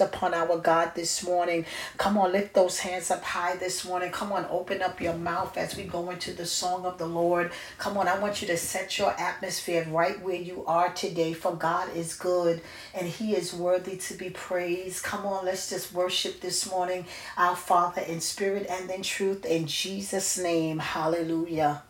upon our God this morning. Come on, lift those hands up high this morning. Come on, open up your mouth as we go into the song of the Lord. Come on, I want you to set your atmosphere right where you are today, for God is good and He is worthy to be praised. Come on, let's just worship this morning, our Father in spirit and in truth, in Jesus' name. Hallelujah.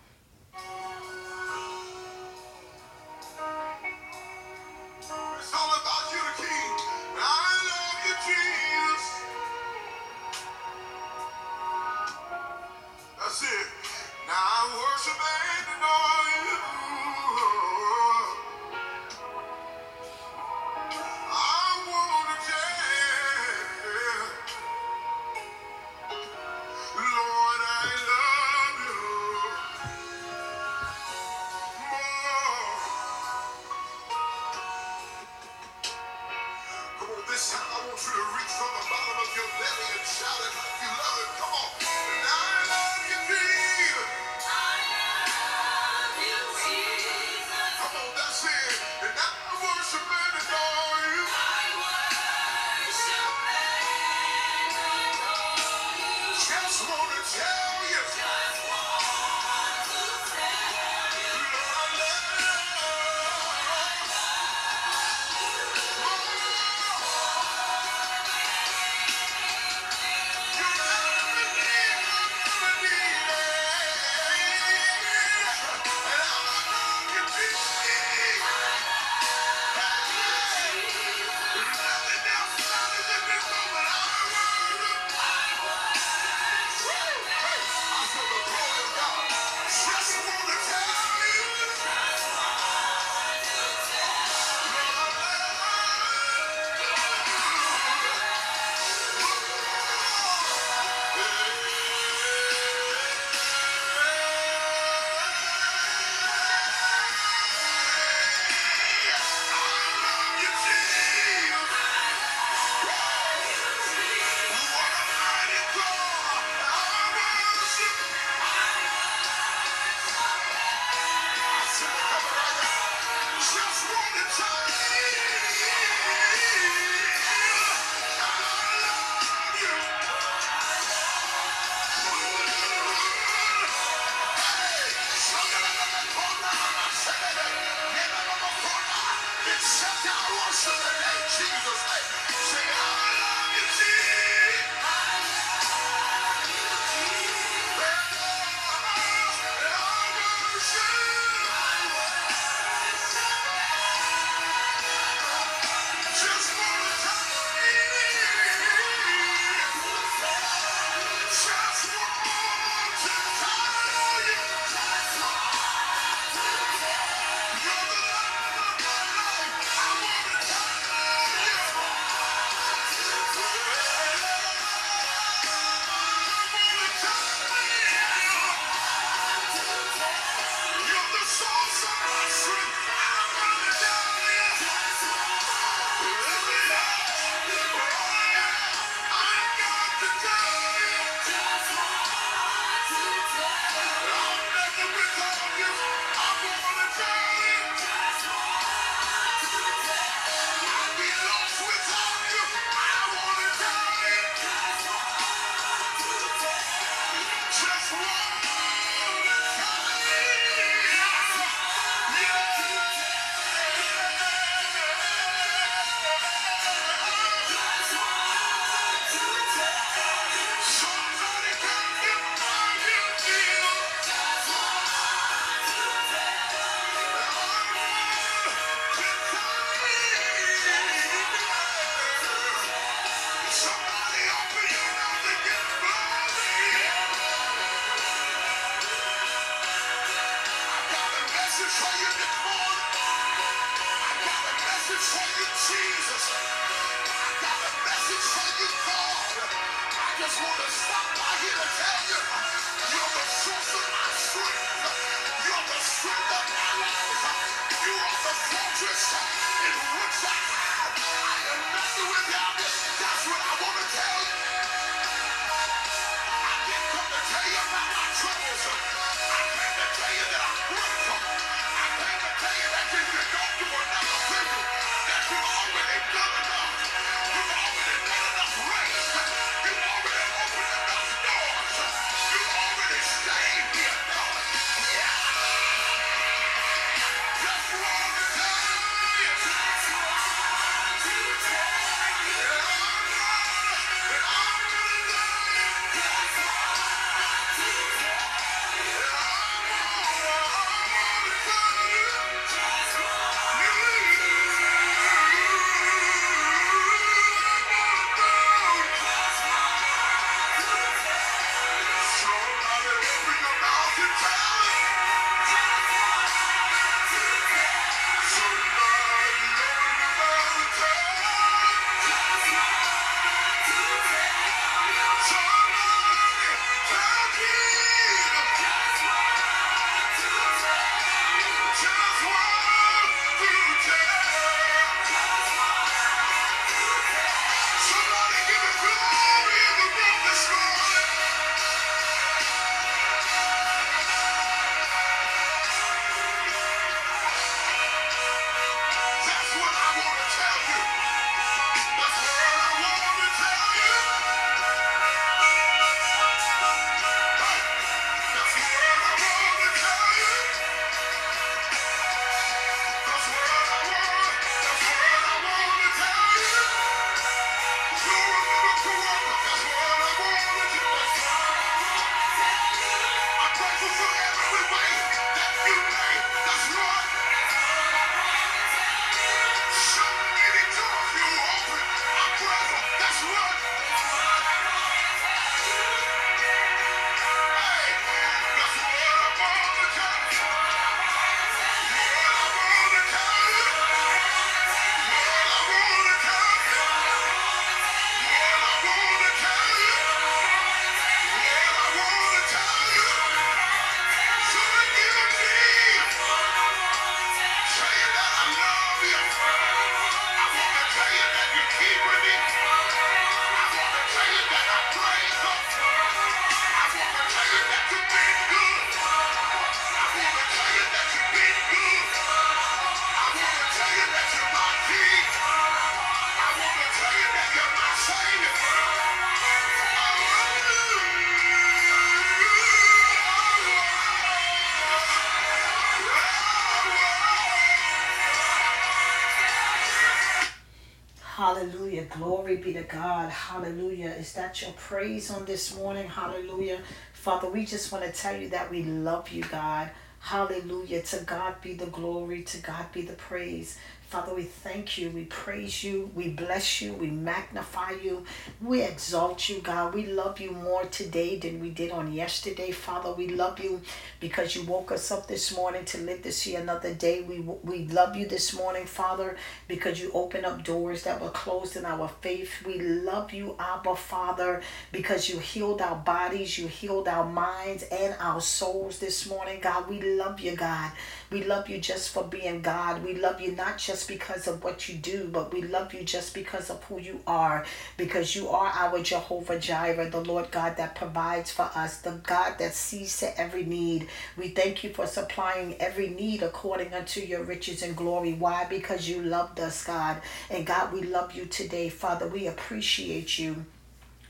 Glory be to God. Hallelujah. Is that your praise on this morning? Hallelujah. Father, we just want to tell you that we love you, God. Hallelujah. To God be the glory. To God be the praise. Father, we thank you. We praise you. We bless you. We magnify you. We exalt you, God. We love you more today than we did on yesterday. Father, we love you because you woke us up this morning to live to see another day. We, we love you this morning, Father, because you opened up doors that were closed in our faith. We love you, Abba, Father, because you healed our bodies, you healed our minds and our souls this morning, God. We love you, God. We love you just for being God. We love you not just because of what you do, but we love you just because of who you are. Because you are our Jehovah Jireh, the Lord God that provides for us, the God that sees to every need. We thank you for supplying every need according unto your riches and glory. Why? Because you loved us, God. And God, we love you today, Father. We appreciate you.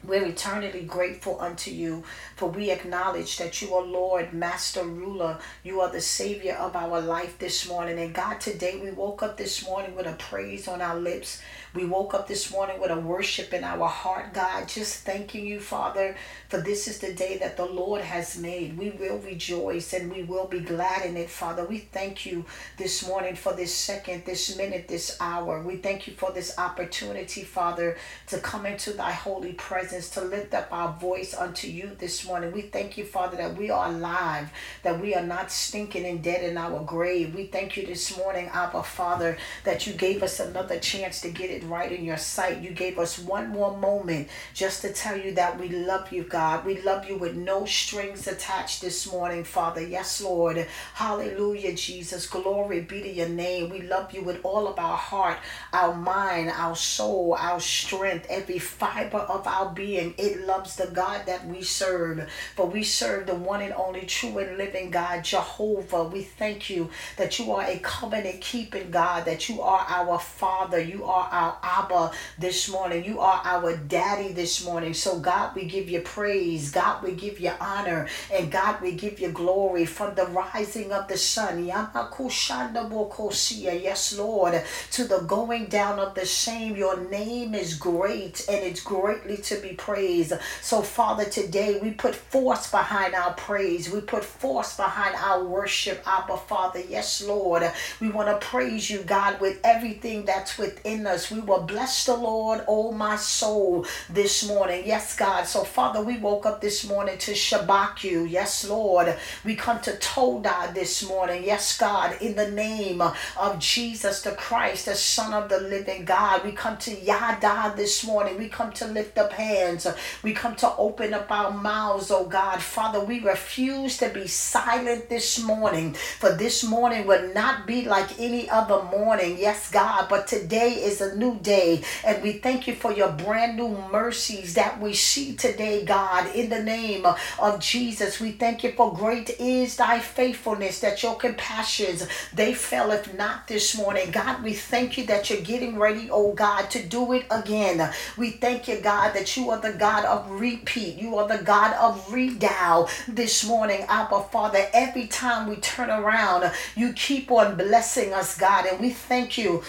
We're eternally grateful unto you, for we acknowledge that you are Lord, Master, Ruler. You are the Savior of our life this morning. And God, today we woke up this morning with a praise on our lips. We woke up this morning with a worship in our heart, God, just thanking you, Father, for this is the day that the Lord has made. We will rejoice and we will be glad in it, Father. We thank you this morning for this second, this minute, this hour. We thank you for this opportunity, Father, to come into thy holy presence, to lift up our voice unto you this morning. We thank you, Father, that we are alive, that we are not stinking and dead in our grave. We thank you this morning, Abba, Father, that you gave us another chance to get it right in your sight. You gave us one more moment just to tell you that we love you, God. We love you with no strings attached this morning, Father. Yes, Lord. Hallelujah, Jesus. Glory be to your name. We love you with all of our heart, our mind, our soul, our strength, every fiber of our being. It loves the God that we serve. For we serve the one and only true and living God, Jehovah. We thank you that you are a covenant keeping God, that you are our Father. You are our Abba this morning. You are our daddy this morning. So, God, we give you praise. God, we give you honor. And God, we give you glory from the rising of the sun. Yes, Lord. To the going down of the same. Your name is great and it's greatly to be praised. So, Father, today we put force behind our praise. We put force behind our worship, Abba, Father. Yes, Lord. We want to praise you, God, with everything that's within us. We will bless the Lord, oh my soul, this morning. Yes, God. So, Father, we woke up this morning to Shabach you. Yes, Lord. We come to Todah this morning. Yes, God, in the name of Jesus the Christ, the Son of the living God. We come to Yada this morning. We come to lift up hands. We come to open up our mouths, oh God. Father, we refuse to be silent this morning, for this morning will not be like any other morning. Yes, God, but today is a new day, and we thank you for your brand new mercies that we see today, God, in the name of Jesus. We thank you for great is thy faithfulness, that your compassions they fell if not this morning. God, we thank you that you're getting ready, oh God, to do it again. We thank you, God, that you are the God of repeat. You are the God of redow this morning, Abba Father. Every time we turn around, you keep on blessing us, God, and we thank you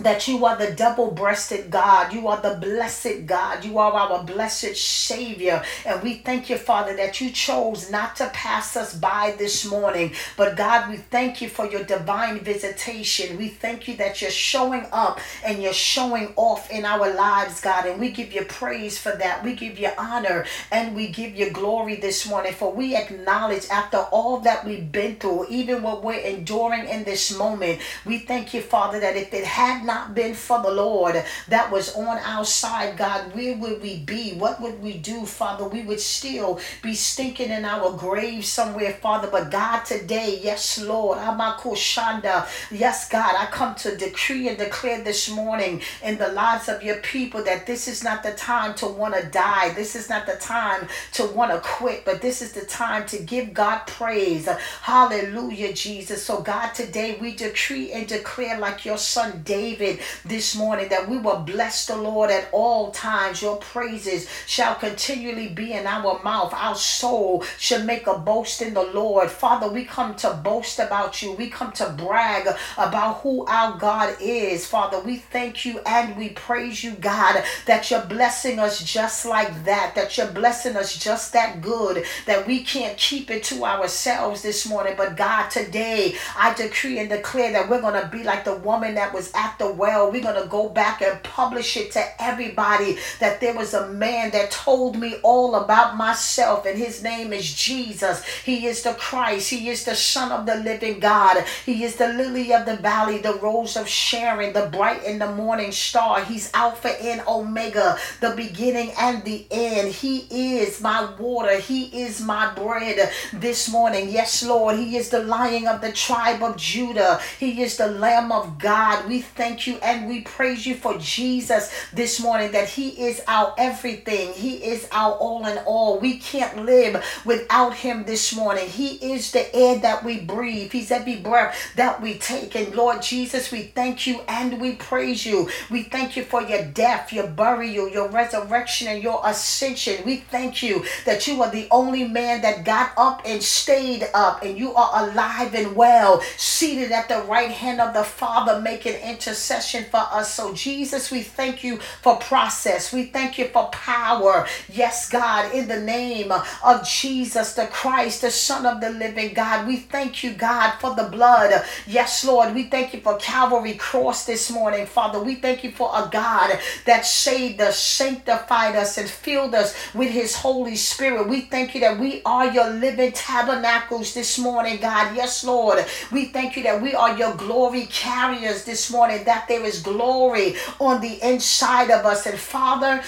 that you are the double breasted God. You are the blessed God. You are our blessed Savior. And we thank you, Father, that you chose not to pass us by this morning. But God, we thank you for your divine visitation. We thank you that you're showing up and you're showing off in our lives, God. And we give you praise for that. We give you honor and we give you glory this morning. For we acknowledge after all that we've been through, even what we're enduring in this moment, we thank you, Father, that if it had not been for the Lord that was on our side, God, where would we be? What would we do, Father? We would still be stinking in our grave somewhere, Father. But God, today, yes, Lord, Amakushanda, yes, God, I come to decree and declare this morning in the lives of your people that this is not the time to want to die. This is not the time to want to quit, but this is the time to give God praise. Hallelujah, Jesus. So, God, today we decree and declare like your son David this morning that we will bless the Lord at all times. Your praises shall continually be in our mouth. Our soul should make a boast in the Lord. Father, we come to boast about you. We come to brag about who our God is. Father, we thank you and we praise you, God, that you're blessing us just like that, that you're blessing us just that good, that we can't keep it to ourselves this morning. But God, today I decree and declare that we're going to be like the woman that was at the well. We're going to go back and publish it to everybody that there was a man that told me all about myself, and his name is Jesus. He is the Christ. He is the Son of the living God. He is the lily of the valley, the rose of Sharon, the bright in the morning star. He's Alpha and Omega, the beginning and the end. He is my water. He is my bread this morning. Yes, Lord. He is the lion of the tribe of Judah. He is the Lamb of God. We thank you and we praise you for Jesus this morning that He is our everything. He is our all in all. We can't live without Him this morning. He is the air that we breathe, He's every breath that we take. And Lord Jesus, we thank you and we praise you. We thank you for your death, your burial, your resurrection, and your ascension. We thank you that you are the only man that got up and stayed up, and you are alive and well, seated at the right hand of the Father, making intercession for us. So, Jesus, we thank you for process. We thank you for power. Yes, God, in the name of Jesus the Christ, the Son of the living God, we thank you, God, for the blood. Yes, Lord, we thank you for Calvary cross this morning, Father. We thank you for a God that saved us, sanctified us, and filled us with his Holy Spirit. We thank you that we are your living tabernacles this morning, God. Yes, Lord. We thank you that we are your glory carriers this morning, that there is glory on the inside of us. And Father,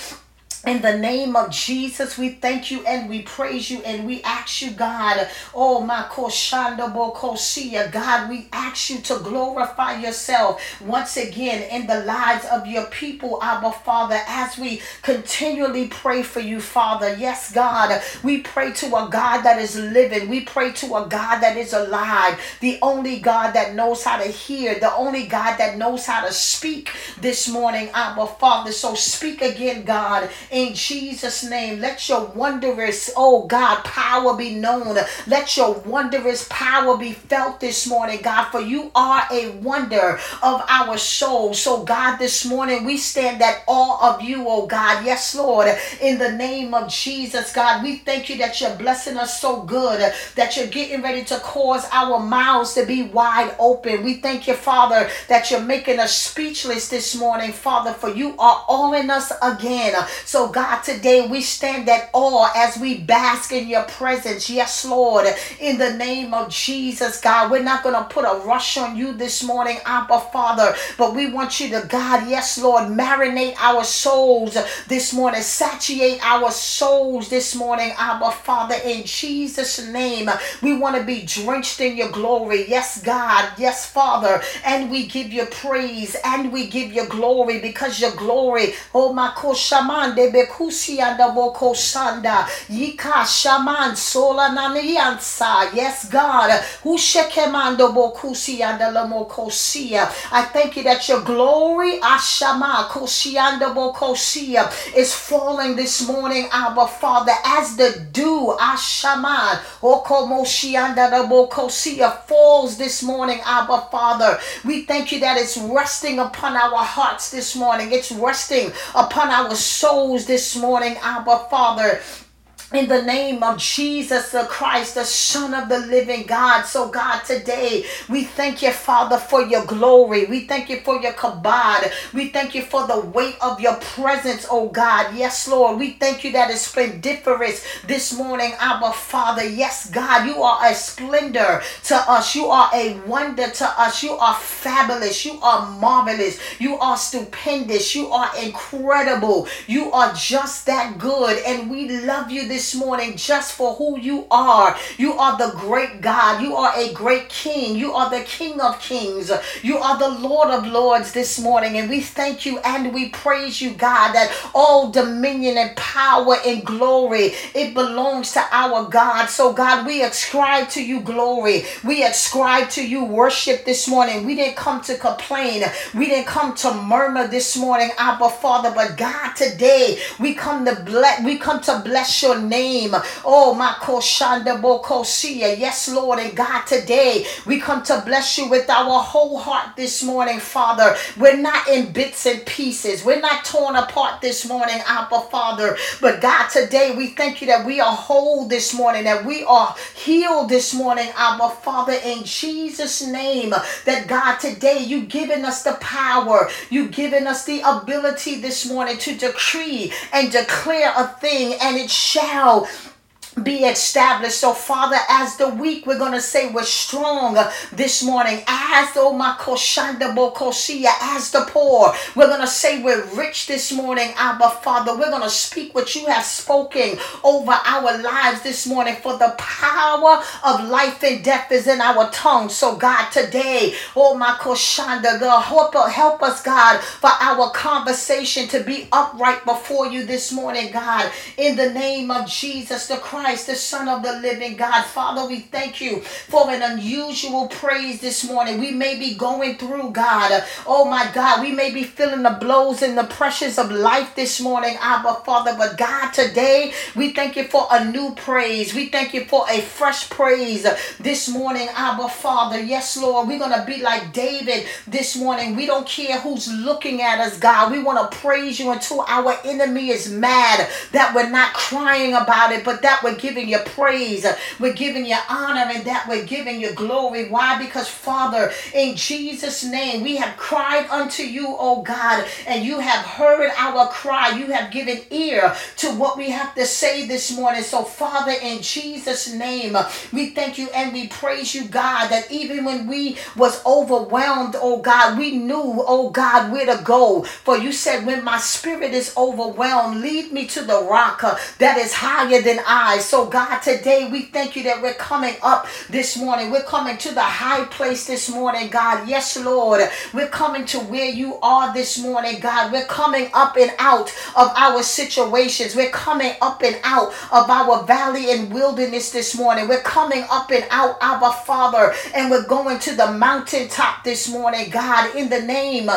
in the name of Jesus, we thank you and we praise you and we ask you, God, oh my koshanda bokosia, God, we ask you to glorify yourself once again in the lives of your people, Abba Father, as we continually pray for you, Father. Yes, God, we pray to a God that is living. We pray to a God that is alive, the only God that knows how to hear, the only God that knows how to speak this morning, Abba Father. So speak again, God in Jesus' name. Let your wondrous, oh God, power be known. Let your wondrous power be felt this morning, God, for you are a wonder of our soul. So, God, this morning we stand at awe of you, oh God. Yes, Lord, in the name of Jesus, God, we thank you that you're blessing us so good, that you're getting ready to cause our mouths to be wide open. We thank you, Father, that you're making us speechless this morning, Father, for you are all in us again. So, God, today we stand at awe as we bask in your presence. Yes, Lord, in the name of Jesus, God. We're not going to put a rush on you this morning, Abba Father, but we want you to, God, yes, Lord, marinate our souls this morning, satiate our souls this morning, Abba Father, in Jesus' name. We want to be drenched in your glory. Yes, God. Yes, Father. And we give you praise and we give you glory because your glory, oh my koshamande bekusi anda boko sanda. Yika shaman sola naniansa. Yes, God. Ushekemando bokusi anda lamokosia. I thank you that your glory, Ashama kosianda bokosia, is falling this morning, Abba Father, as the dew, Ashaman, Okomoshianda bokosia, falls this morning, Abba Father. We thank you that it's resting upon our hearts this morning. It's resting upon our souls this morning, Abba Father in the name of Jesus the Christ, the Son of the living God. So, God, today we thank you, Father, for your glory. We thank you for your kabod. We thank you for the weight of your presence, oh God. Yes, Lord. We thank you that is splendiferous this morning, Abba Father. Yes, God, you are a splendor to us. You are a wonder to us. You are fabulous. You are marvelous. You are stupendous. You are incredible. You are just that good. And we love you this this morning just for who you are. You are the great God. You are a great King. You are the King of Kings. You are the Lord of Lords this morning. And we thank you and we praise you, God, that all dominion and power and glory, it belongs to our God. So, God, we ascribe to you glory. We ascribe to you worship this morning. We didn't come to complain. We didn't come to murmur this morning, Abba Father. But God, today we come to bless. We come to bless your name. Oh, my Koshanda Bokosia. Yes, Lord and God, today we come to bless you with our whole heart this morning, Father. We're not in bits and pieces. We're not torn apart this morning, Abba Father. But God, today we thank you that we are whole this morning, that we are healed this morning, Abba Father, in Jesus' name. That God, today you've given us the power, You've given us the ability this morning to decree and declare a thing, and it shall now be established. So, Father, as the week, we're going to say we're strong this morning. As oh my bokosia, as the poor, we're going to say we're rich this morning, Abba Father. We're going to speak what you have spoken over our lives this morning. For the power of life and death is in our tongue. So, God, today, oh my koshanda, God, help, help us, God, for our conversation to be upright before you this morning, God, in the name of Jesus the Christ. Christ, the Son of the living God. Father, we thank you for an unusual praise this morning. We may be going through, God. Oh my God, we may be feeling the blows and the pressures of life this morning, Abba Father. But God, today we thank you for a new praise. We thank you for a fresh praise this morning, Abba Father. Yes, Lord, we're going to be like David this morning. We don't care who's looking at us, God. We want to praise you until our enemy is mad that we're not crying about it, but that we're giving you praise. We're giving you honor and that we're giving you glory. Why? Because, Father, in Jesus' name, we have cried unto you, oh God, and you have heard our cry. You have given ear to what we have to say this morning. So, Father, in Jesus' name, we thank you and we praise you, God, that even when we was overwhelmed, oh God, we knew, oh God, where to go. For you said, when my spirit is overwhelmed, lead me to the rock uh, that is higher than I. So, God, today we thank you that we're coming up this morning. We're coming to the high place this morning, God. Yes, Lord. We're coming to where you are this morning, God. We're coming up and out of our situations. We're coming up and out of our valley and wilderness this morning. We're coming up and out, of our Father, and we're going to the mountaintop this morning, God, in the name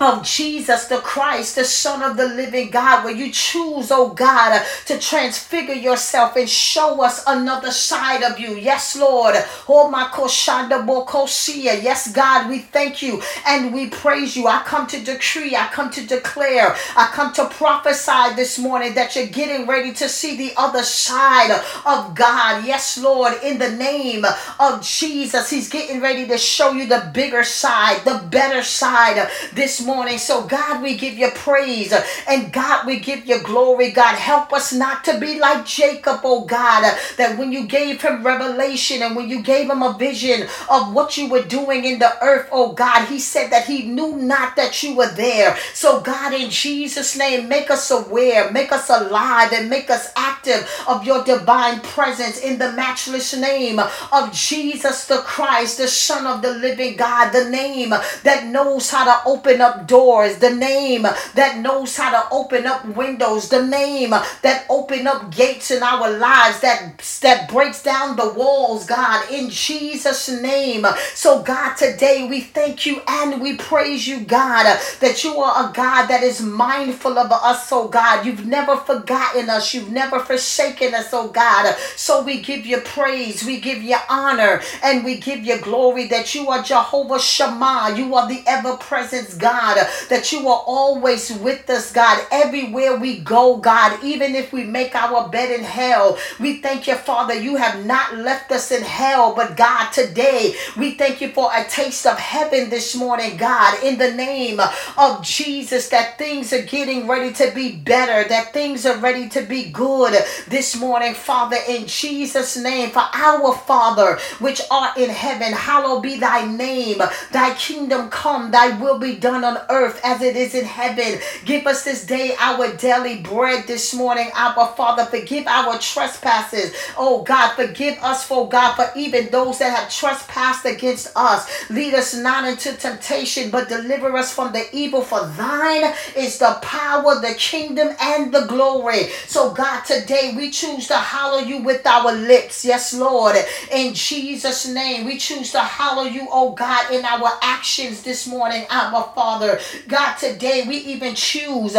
of Jesus the Christ, the Son of the living God, where you choose, oh God, to transfigure yourself and show us another side of you. Yes, Lord. Oh, my koshanda bokosia. Yes, God, we thank you and we praise you. I come to decree, I come to declare, I come to prophesy this morning that you're getting ready to see the other side of God. Yes, Lord, in the name of Jesus, He's getting ready to show you the bigger side, the better side this morning. So, God, we give you praise and God, we give you glory. God, help us not to be like Jacob, oh God, that when you gave him revelation and when you gave him a vision of what you were doing in the earth, oh God, he said that he knew not that you were there. So, God, in Jesus' name, make us aware, make us alive, and make us active of your divine presence in the matchless name of Jesus the Christ, the Son of the living God, the name that knows how to open up up doors, the name that knows how to open up windows, the name that open up gates in our lives, that that breaks down the walls, God, in Jesus' name. So, God, today we thank you and we praise you, God, that you are a God that is mindful of us, oh God. You've never forgotten us, you've never forsaken us, oh God. So we give you praise, we give you honor, and we give you glory that you are Jehovah Shammah. You are the ever present God, that you are always with us, God, everywhere we go, God, even if we make our bed in hell. We thank you, Father, you have not left us in hell, but God, today we thank you for a taste of heaven this morning, God, in the name of Jesus, that things are getting ready to be better, that things are ready to be good this morning, Father, in Jesus' name. For our Father, which art in heaven, hallowed be thy name. Thy kingdom come, thy will be done on earth as it is in heaven. Give us this day our daily bread this morning, our Father. Forgive our trespasses. Oh God, forgive us, for God, for even those that have trespassed against us. Lead us not into temptation, but deliver us from the evil. For thine is the power, the kingdom, and the glory. So, God, today we choose to hallow you with our lips. Yes, Lord. In Jesus' name, we choose to hallow you, oh God, in our actions this morning, our Father. God, today we even choose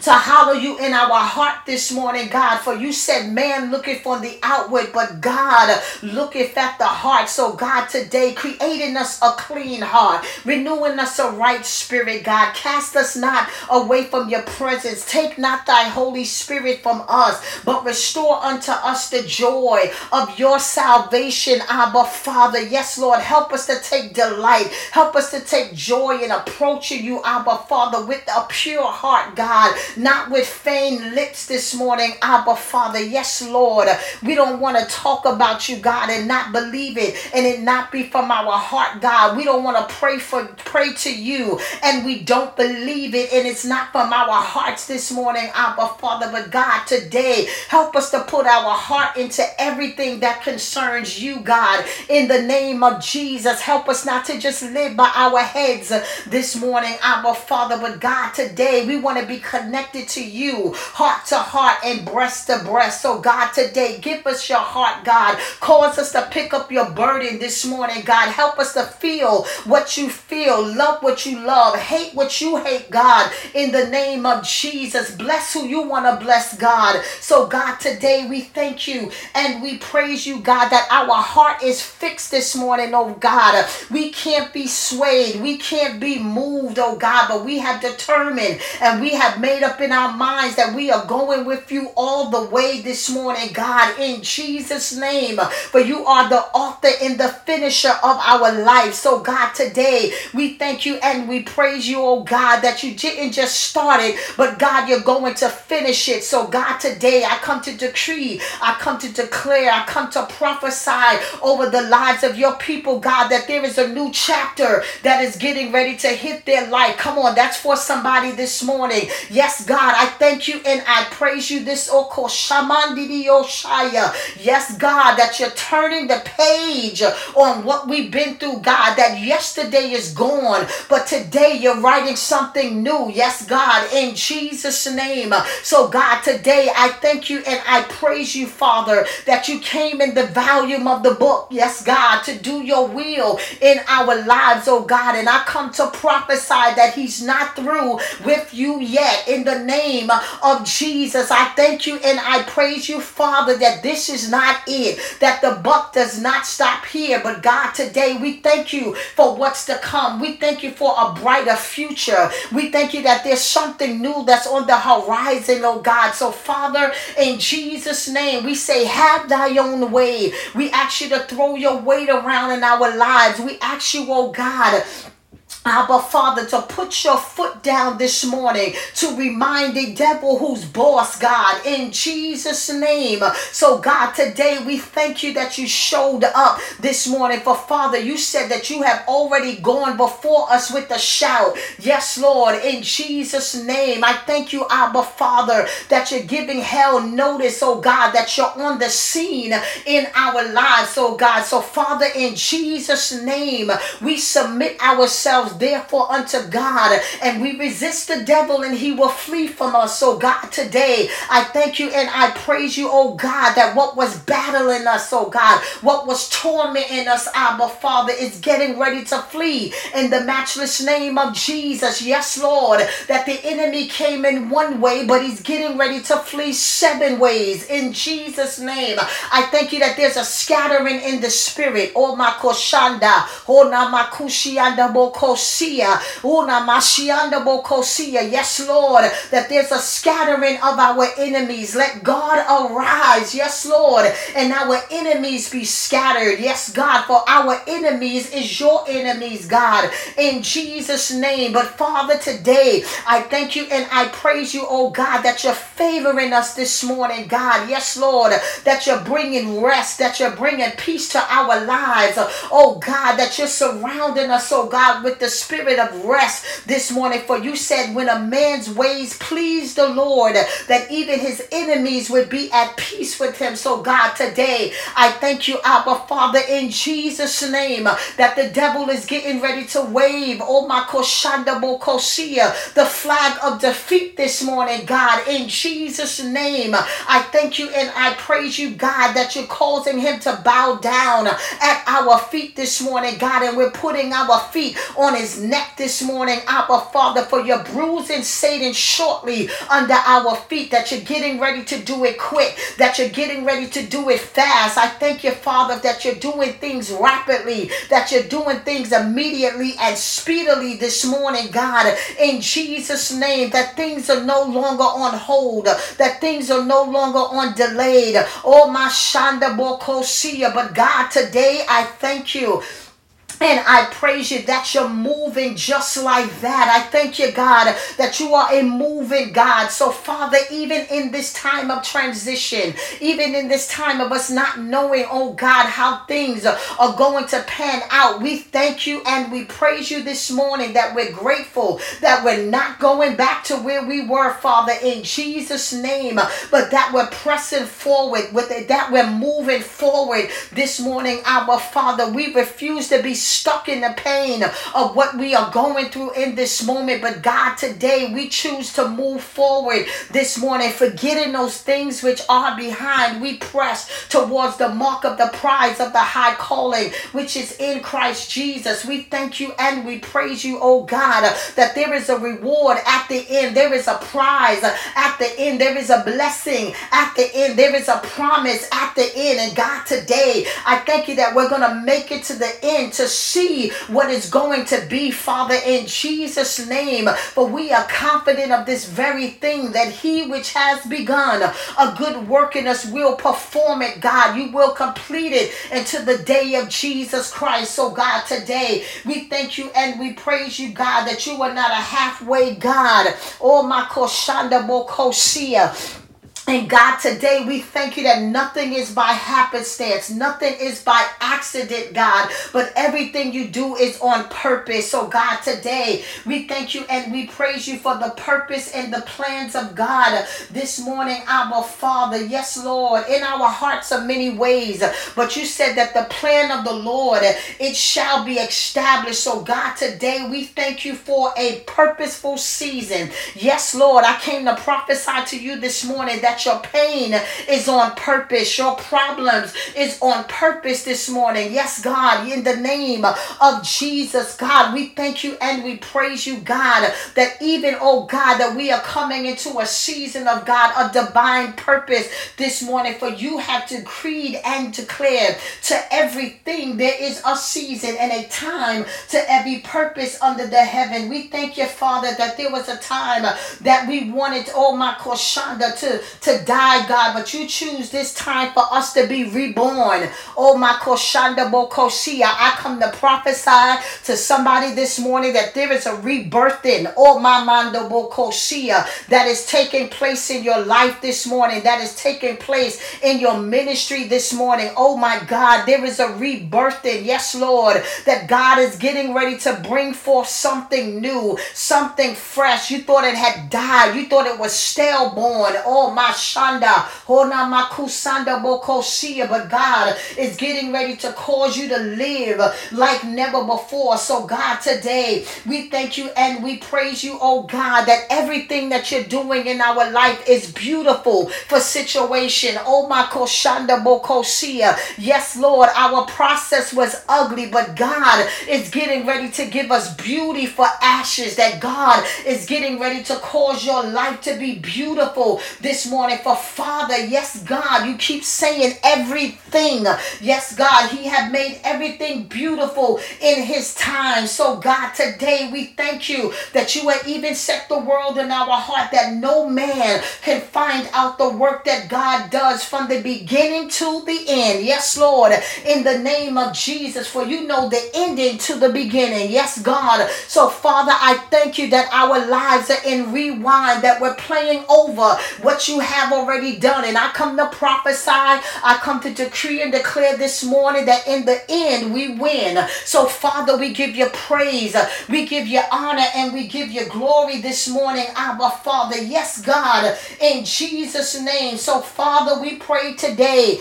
to hallow you in our heart this morning, God. For you said, man looketh for the outward, but God looketh at the heart. So, God, today, creating us a clean heart, renewing us a right spirit, God. Cast us not away from your presence. Take not thy Holy Spirit from us, but restore unto us the joy of your salvation, Abba Father. Yes, Lord, help us to take delight. Help us to take joy in approaching you, Abba Father, with a pure heart, God not with feigned lips this morning, Abba Father. Yes, Lord. We don't want to talk about you, God, and not believe it and it not be from our heart, God. We don't want to pray for pray to you and we don't believe it and it's not from our hearts this morning, Abba Father. But God, today, help us to put our heart into everything that concerns you, God. In the name of Jesus, help us not to just live by our heads this morning, Abba Father. But God, today we want to be connected connected to you, heart to heart and breast to breast. So, God, today, give us your heart, God. Cause us to pick up your burden this morning, God. Help us to feel what you feel, love what you love, hate what you hate, God. In the name of Jesus, bless who you want to bless, God. So, God, today we thank you and we praise you, God, that our heart is fixed this morning, oh God. We can't be swayed, we can't be moved, oh God, but we have determined and we have made up in our minds that we are going with you all the way this morning, God, in Jesus' name. For you are the author and the finisher of our life. So, God, today we thank you and we praise you, oh God, that you didn't just start it, but God, you're going to finish it. So, God, today I come to decree, I come to declare, I come to prophesy over the lives of your people, God, that there is a new chapter that is getting ready to hit their life. Come on, that's for somebody this morning. Yes, Yes, God, I thank you and I praise you this oh, Oko Divi Oshaya. Oh, yes, God, that you're turning the page on what we've been through, God, that yesterday is gone, but today you're writing something new. Yes, God, in Jesus' name. So, God, today I thank you and I praise you, Father, that you came in the volume of the book. Yes, God, to do your will in our lives, oh God. And I come to prophesy that He's not through with you yet. In the name of Jesus. I thank you and I praise you, Father, that this is not it, that the buck does not stop here. But God, today we thank you for what's to come. We thank you for a brighter future. We thank you that there's something new that's on the horizon, oh God. So, Father, in Jesus' name, we say, have thy own way. We ask you to throw your weight around in our lives. We ask you, oh God, Abba Father, to put your foot down this morning to remind the devil who's boss, God, in Jesus' name. So, God, today we thank you that you showed up this morning. For Father, you said that you have already gone before us with a shout. Yes, Lord, in Jesus' name. I thank you, Abba Father, that you're giving hell notice, oh God, that you're on the scene in our lives, oh God. So, Father, in Jesus' name, we submit ourselves therefore unto God and we resist the devil and he will flee from us. So God, today I thank you and I praise you, oh God, that what was battling us, oh God, what was tormenting us, Abba Father, is getting ready to flee in the matchless name of Jesus. Yes, Lord, that the enemy came in one way, but he's getting ready to flee seven ways in Jesus' name. I thank you that there's a scattering in the spirit. Oh, my koshanda, oh, na makushianda bokosia, oh, na mashianda bokosia. Yes, Lord, that there's a scattering of our enemies. Let God arise. Yes, Lord, and our enemies be scattered. Yes, God, for our enemies is your enemies, God, in Jesus' name. But Father, today I thank you and I praise you, oh God, that you're favoring us this morning, God. Yes, Lord, that you're bringing rest, that you're bringing peace to our lives. Oh God, that you're surrounding us, oh God, with the spirit of rest this morning. For you said, when a man's ways please the Lord, that even his enemies would be at peace with him. So, God, today I thank you, Abba Father, in Jesus' name, that the devil is getting ready to wave, oh my koshanda bokosia, the flag of defeat this morning, God, in Jesus' name. I thank you and I praise you, God, that you're causing him to bow down at our feet this morning, God, and we're putting our feet on his neck this morning, Abba Father, for you're bruising Satan shortly under our feet, that you're getting ready to do it quick, that you're getting ready to do it fast. I thank you, Father, that you're doing things rapidly, that you're doing things immediately and speedily this morning, God, in Jesus' name, that things are no longer on hold, that things are no longer on delayed. Oh, my Shanda Bokosia. But God, today I thank you and I praise you that you're moving just like that. I thank you, God, that you are a moving God. So, Father, even in this time of transition, even in this time of us not knowing, oh God, how things are going to pan out, we thank you and we praise you this morning that we're grateful that we're not going back to where we were, Father, in Jesus' name, but that we're pressing forward with it, that we're moving forward this morning, our Father. We refuse to be stuck in the pain of what we are going through in this moment. But God, today we choose to move forward this morning, forgetting those things which are behind. We press towards the mark of the prize of the high calling, which is in Christ Jesus. We thank you and we praise you, oh God, that there is a reward at the end. There is a prize at the end. There is a blessing at the end. There is a promise at the end. And God, today, I thank you that we're going to make it to the end to see what is going to be, Father, in Jesus' name. For we are confident of this very thing that He which has begun a good work in us will perform it, God. You will complete it until the day of Jesus Christ. So, God, today we thank you and we praise you, God, that you are not a halfway God. Oh, my koshanda bokosia. And God, today we thank you that nothing is by happenstance, nothing is by accident, God, but everything you do is on purpose. So, God, today we thank you and we praise you for the purpose and the plans of God this morning, our Father. Yes, Lord, in our hearts are many ways, but you said that the plan of the Lord it shall be established. So, God, today we thank you for a purposeful season. Yes, Lord, I came to prophesy to you this morning that that your pain is on purpose. Your problems is on purpose this morning. Yes, God, in the name of Jesus, God, we thank you and we praise you, God, that even, oh God, that we are coming into a season of God, a divine purpose this morning. For you have decreed and declared to everything there is a season and a time to every purpose under the heaven. We thank you, Father, that there was a time that we wanted, oh my Koshanda, to, to die, God, but you choose this time for us to be reborn. Oh, my Koshanda Bokosia. I come to prophesy to somebody this morning that there is a rebirthing. Oh, my Mando Bokosia that is taking place in your life this morning, that is taking place in your ministry this morning. Oh, my God, there is a rebirthing. Yes, Lord, that God is getting ready to bring forth something new, something fresh. You thought it had died, you thought it was stale born. Oh, my Shanda, Hona Makusanda Bokosia. But God is getting ready to cause you to live like never before. So, God, today we thank you and we praise you, oh God, that everything that you're doing in our life is beautiful for situation. Oh my Koshanda Bokosia. Yes, Lord, our process was ugly, but God is getting ready to give us beauty for ashes. That God is getting ready to cause your life to be beautiful this morning. For Father, yes, God, you keep saying everything. Yes, God, He had made everything beautiful in His time. So, God, today we thank you that you have even set the world in our heart that no man can find out the work that God does from the beginning to the end. Yes, Lord, in the name of Jesus, for you know the ending to the beginning. Yes, God. So, Father, I thank you that our lives are in rewind, that we're playing over what you have already done. And I come to prophesy, I come to decree and declare this morning that in the end we win. So, Father, we give you praise, we give you honor, and we give you glory this morning, Abba Father. Yes, God, in Jesus' name. So, Father, we pray today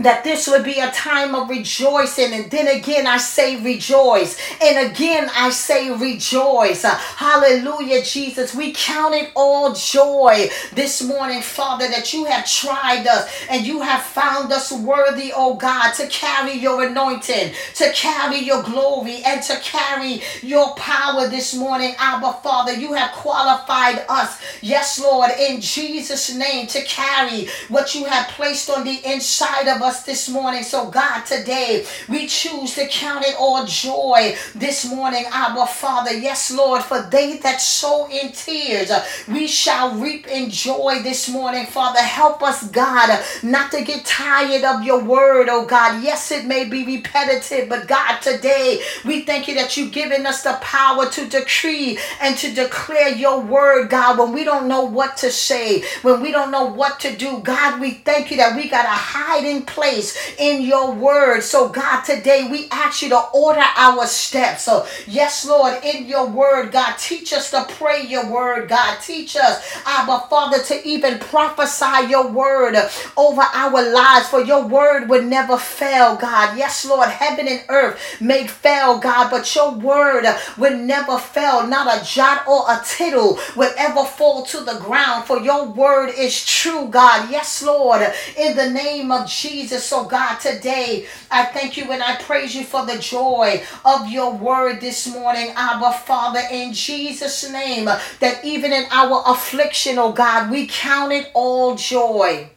that this would be a time of rejoicing. And then again, I say rejoice. And again, I say rejoice. Hallelujah, Jesus. We count it all joy this morning, Father, that you have tried us and you have found us worthy, oh God, to carry your anointing, to carry your glory, and to carry your power this morning, Abba, Father. You have qualified us, yes, Lord, in Jesus' name, to carry what you have placed on the inside of us us this morning. So, God, today we choose to count it all joy this morning, our Father. Yes, Lord, for they that sow in tears, we shall reap in joy this morning, Father. Help us, God, not to get tired of your word, oh God. Yes, it may be repetitive, but God, today we thank you that you've given us the power to decree and to declare your word, God, when we don't know what to say, when we don't know what to do. God, we thank you that we got a hiding place place in your word. So, God, today we ask you to order our steps. So, yes, Lord, in your word, God, teach us to pray your word. God, teach us, Abba Father, to even prophesy your word over our lives. For your word would never fail, God. Yes, Lord, heaven and earth may fail, God, but your word would never fail. Not a jot or a tittle would ever fall to the ground. For your word is true, God. Yes, Lord, in the name of Jesus. Jesus. So, God, today I thank you and I praise you for the joy of your word this morning, Abba Father, in Jesus' name, that even in our affliction, oh God, we count it all joy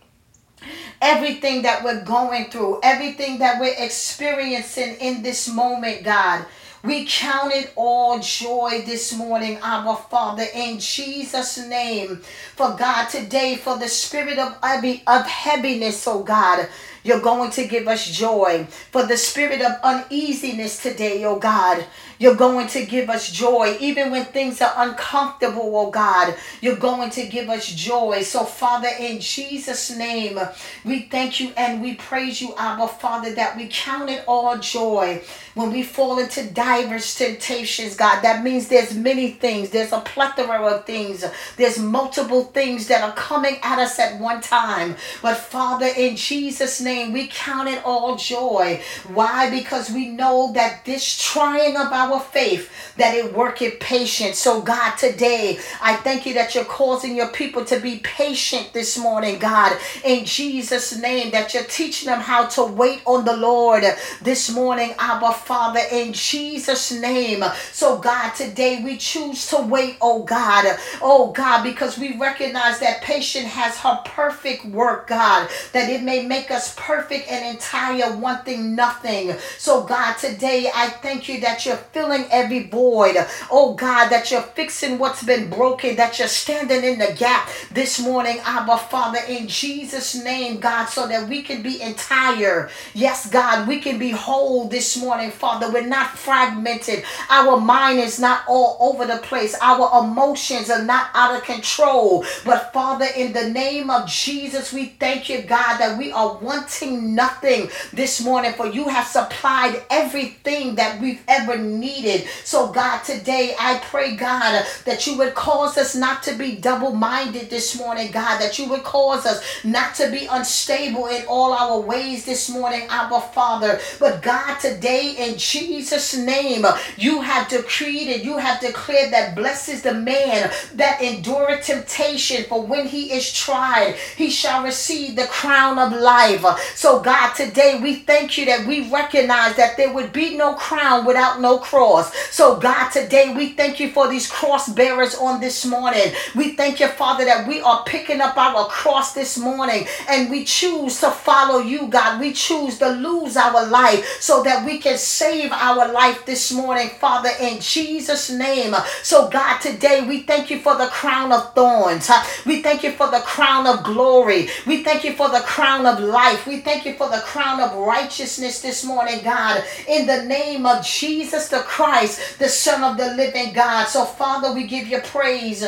everything that we're going through, everything that we're experiencing in this moment, God. We count it all joy this morning, our Father, in Jesus' name. For God, today, for the spirit of, of heaviness, oh God, you're going to give us joy. For the spirit of uneasiness today, oh God, you're going to give us joy. Even when things are uncomfortable, oh God, you're going to give us joy. So, Father, in Jesus' name, we thank you and we praise you, Abba, Father, that we count it all joy when we fall into diverse temptations, God. That means there's many things, there's a plethora of things, there's multiple things that are coming at us at one time. But, Father, in Jesus' name, we count it all joy. Why? Because we know that this trying of our our faith that it worketh patience. So, God, today I thank you that you're causing your people to be patient this morning, God, in Jesus' name, that you're teaching them how to wait on the Lord this morning, Abba Father, in Jesus' name. So, God, today we choose to wait, oh God, oh God, because we recognize that patience has her perfect work, God, that it may make us perfect and entire, one thing, nothing. So, God, today I thank you that you're filling every void. Oh God, that you're fixing what's been broken, that you're standing in the gap this morning, Abba Father, in Jesus' name, God, so that we can be entire. Yes, God, we can be whole this morning, Father. We're not fragmented. Our mind is not all over the place. Our emotions are not out of control. But Father, in the name of Jesus, we thank you, God, that we are wanting wanting nothing this morning, for you have supplied everything that we've ever needed. So, God, today I pray, God, that you would cause us not to be double minded this morning, God, that you would cause us not to be unstable in all our ways this morning, our Father. But, God, today in Jesus' name, you have decreed and you have declared that blesses the man that endureth temptation, for when he is tried, he shall receive the crown of life. So, God, today we thank you that we recognize that there would be no crown without no cross. So, God, today we thank you for these cross bearers on this morning. We thank you, Father, that we are picking up our cross this morning and we choose to follow you, God. We choose to lose our life so that we can save our life this morning, Father, in Jesus' name. So, God, today we thank you for the crown of thorns. We thank you for the crown of glory. We thank you for the crown of life. We thank you for the crown of righteousness this morning, God, in the name of Jesus the Christ, the Son of the living God. So, Father, we give you praise.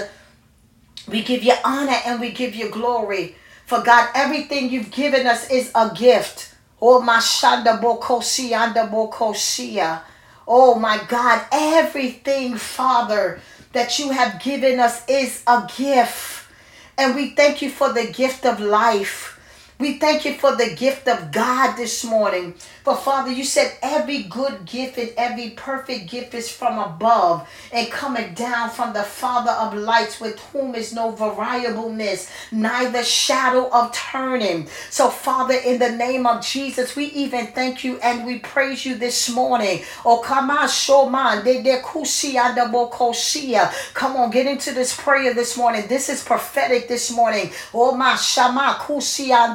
We give you honor and we give you glory. For God, everything you've given us is a gift. Oh, my shanda bokosi anda bokosia. Oh, my God, everything, Father, that you have given us is a gift. And we thank you for the gift of life. We thank you for the gift of God this morning. For Father, you said every good gift and every perfect gift is from above and coming down from the Father of lights, with whom is no variableness, neither shadow of turning. So, Father, in the name of Jesus, we even thank you and we praise you this morning. Oh, come on, show man. Come on, get into this prayer this morning. This is prophetic this morning. Oh, my shama kusia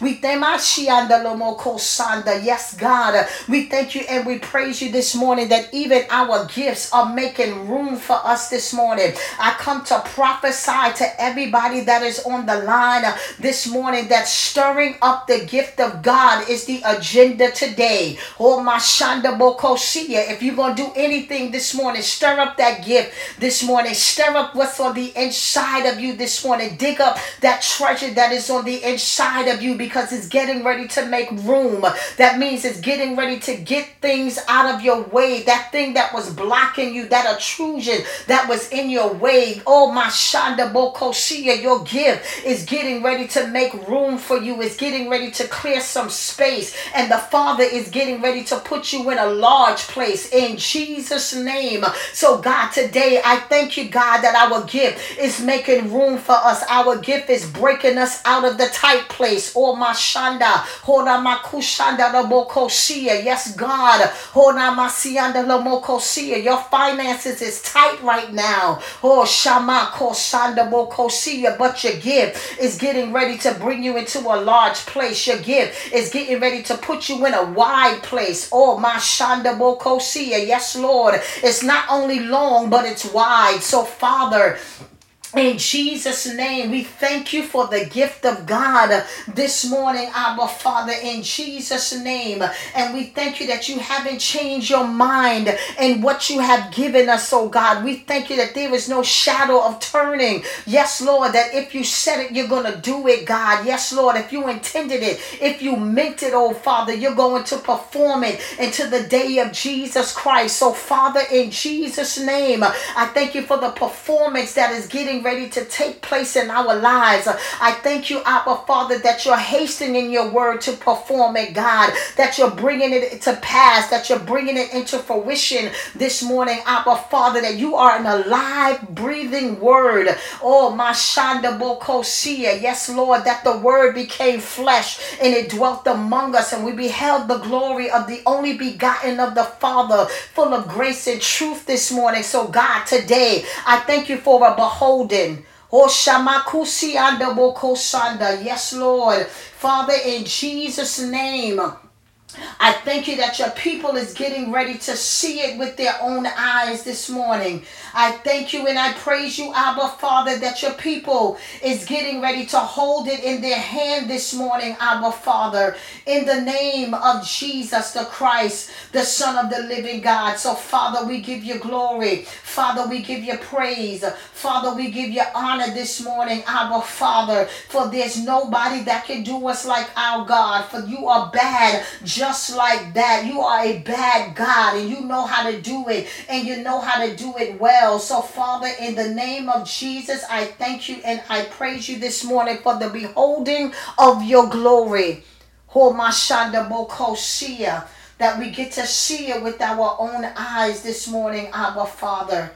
we thank my lomoko sanda. Yes, God. We thank you and we praise you this morning that even our gifts are making room for us this morning. I come to prophesy to everybody that is on the line this morning that stirring up the gift of God is the agenda today. Oh, my shanda bokosia. If you're going to do anything this morning, stir up that gift this morning. Stir up what's on the inside of you this morning. Dig up that treasure that is on the inside of you because it's getting ready to make room. That means it's getting ready to get things out of your way. That thing that was blocking you, that intrusion that was in your way. Oh, my Shanda Bokoshia, your gift is getting ready to make room for you. It's getting ready to clear some space. And the Father is getting ready to put you in a large place in Jesus' name. So, God, today I thank you, God, that our gift is making room for us. Our gift is breaking us out of the tight place. Oh, Mashanda. Hoda Makushanda Lamokosia. Yes, God. Your finances is tight right now. Oh, Shama. But your gift is getting ready to bring you into a large place. Your gift is getting ready to put you in a wide place. Oh, Mashanda Bokosia. Yes, Lord. It's not only long, but it's wide. So, Father, in Jesus' name, we thank you for the gift of God this morning, Abba Father, in Jesus' name. And we thank you that you haven't changed your mind and what you have given us, oh God. We thank you that there is no shadow of turning. Yes, Lord, that if you said it, you're going to do it, God. Yes, Lord, if you intended it, if you meant it, oh Father, you're going to perform it into the day of Jesus Christ. So, Father, in Jesus' name, I thank you for the performance that is getting ready to take place in our lives. I thank you, Abba Father, that you're hastening your word to perform it, God, that you're bringing it to pass, that you're bringing it into fruition this morning, Abba Father, that you are an alive, breathing word. Oh, my Shanda Bokosia. Yes, Lord, that the word became flesh and it dwelt among us, and we beheld the glory of the only begotten of the Father, full of grace and truth this morning. So, God, today, I thank you for a beholding building. Oh. Yes, Lord. Father, in Jesus' name. I thank you that your people is getting ready to see it with their own eyes this morning. I thank you and I praise you, Abba Father, that your people is getting ready to hold it in their hand this morning, Abba Father, in the name of Jesus the Christ, the Son of the living God. So, Father, we give you glory. Father, we give you praise. Father, we give you honor this morning, Abba Father, for there's nobody that can do us like our God, for you are bad just like that. You are a bad God and you know how to do it and you know how to do it well. So, Father, in the name of Jesus, I thank you and I praise you this morning for the beholding of your glory. Oh, that we get to see it with our own eyes this morning, our Father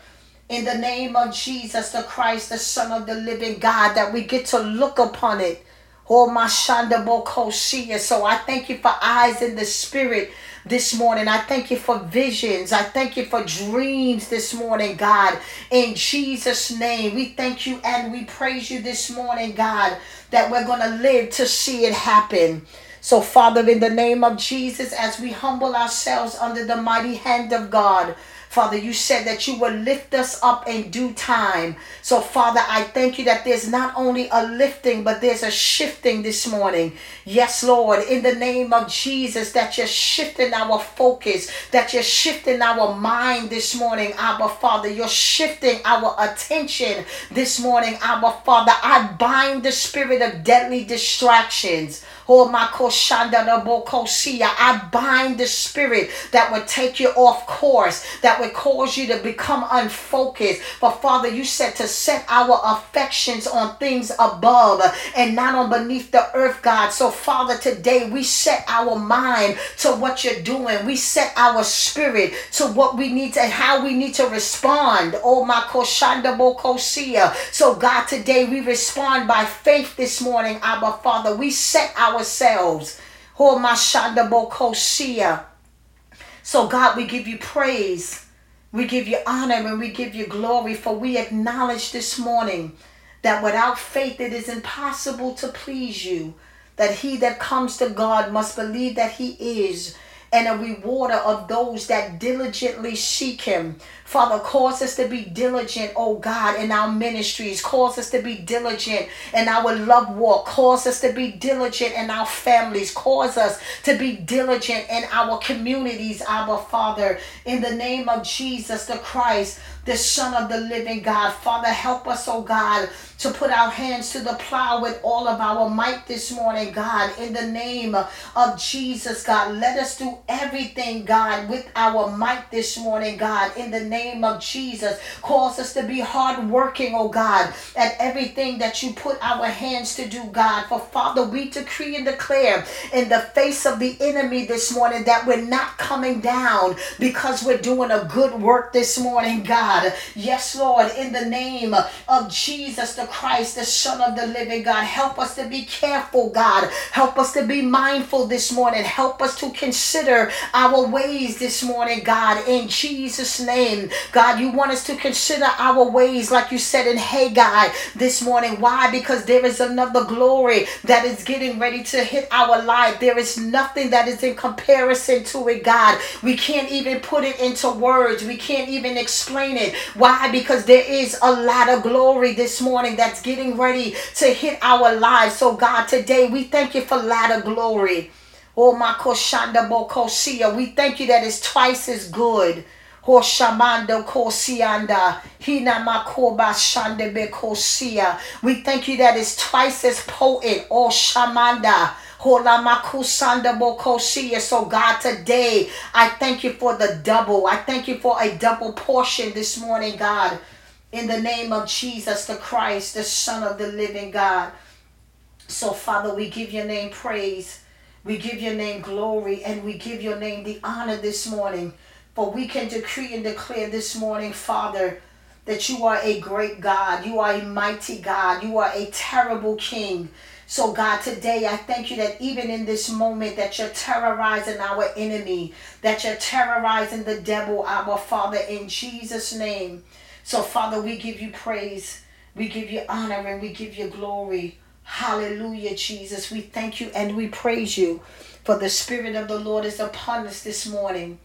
in the name of Jesus the Christ, the Son of the living God, that we get to look upon it Oh, my Shanda Bokoshia. So I thank you for eyes in the spirit this morning. I thank you for visions. I thank you for dreams this morning, God. In Jesus' name, we thank you and we praise you this morning, God, that we're going to live to see it happen. So, Father, in the name of Jesus, as we humble ourselves under the mighty hand of God, Father, you said that you will lift us up in due time. So, Father, I thank you that there's not only a lifting, but there's a shifting this morning. Yes, Lord, in the name of Jesus, that you're shifting our focus, that you're shifting our mind this morning, Abba Father. You're shifting our attention this morning, Abba Father. I bind the spirit of deadly distractions. Oh, my I bind the spirit that would take you off course, that would cause you to become unfocused. But Father, you said to set our affections on things above and not on beneath the earth, God. So, Father, today we set our mind to what you're doing. We set our spirit to what we need to, how we need to respond. Oh, my koshanda bokosia. So, God, today we respond by faith this morning, Abba Father. We set our ourselves. Oh, so, God, we give you praise. We give you honor and we give you glory, for we acknowledge this morning that without faith it is impossible to please you. That he that comes to God must believe that he is and a rewarder of those that diligently seek him. Father, cause us to be diligent, oh God, in our ministries. Cause us to be diligent in our love walk. Cause us to be diligent in our families. Cause us to be diligent in our communities, our Father. In the name of Jesus the Christ, the Son of the living God. Father, help us, oh God, to put our hands to the plow with all of our might this morning, God. In the name of Jesus, God, let us do everything, God, with our might this morning, God. In the name of Jesus, cause us to be hardworking, oh God, at everything that you put our hands to do, God. For Father, we decree and declare in the face of the enemy this morning that we're not coming down because we're doing a good work this morning. God. Yes, Lord, in the name of Jesus the Christ, the Son of the living God. Help us to be careful, God. Help us to be mindful this morning. Help us to consider our ways this morning, God, in Jesus' name. God, you want us to consider our ways, like you said in Haggai this morning. Why? Because there is another glory that is getting ready to hit our life. There is nothing that is in comparison to it, God. We can't even put it into words, we can't even explain it. Why? Because there is a lot of glory this morning that's getting ready to hit our lives. So, God, today we thank you for of glory. Oh, my koshanda bokosia. We thank you that it's twice as good. Kosianda. Hina shande. We thank you that it's twice as potent. Oh, shamanda. So, God, today, I thank you for the double. I thank you for a double portion this morning, God. In the name of Jesus the Christ, the Son of the living God. So, Father, we give your name praise. We give your name glory and we give your name the honor this morning. For we can decree and declare this morning, Father, that you are a great God. You are a mighty God. You are a terrible King. So, God, today I thank you that even in this moment that you're terrorizing our enemy, that you're terrorizing the devil, our Father, in Jesus' name. So, Father, we give you praise, we give you honor, and we give you glory. Hallelujah, Jesus. We thank you and we praise you for the Spirit of the Lord is upon us this morning.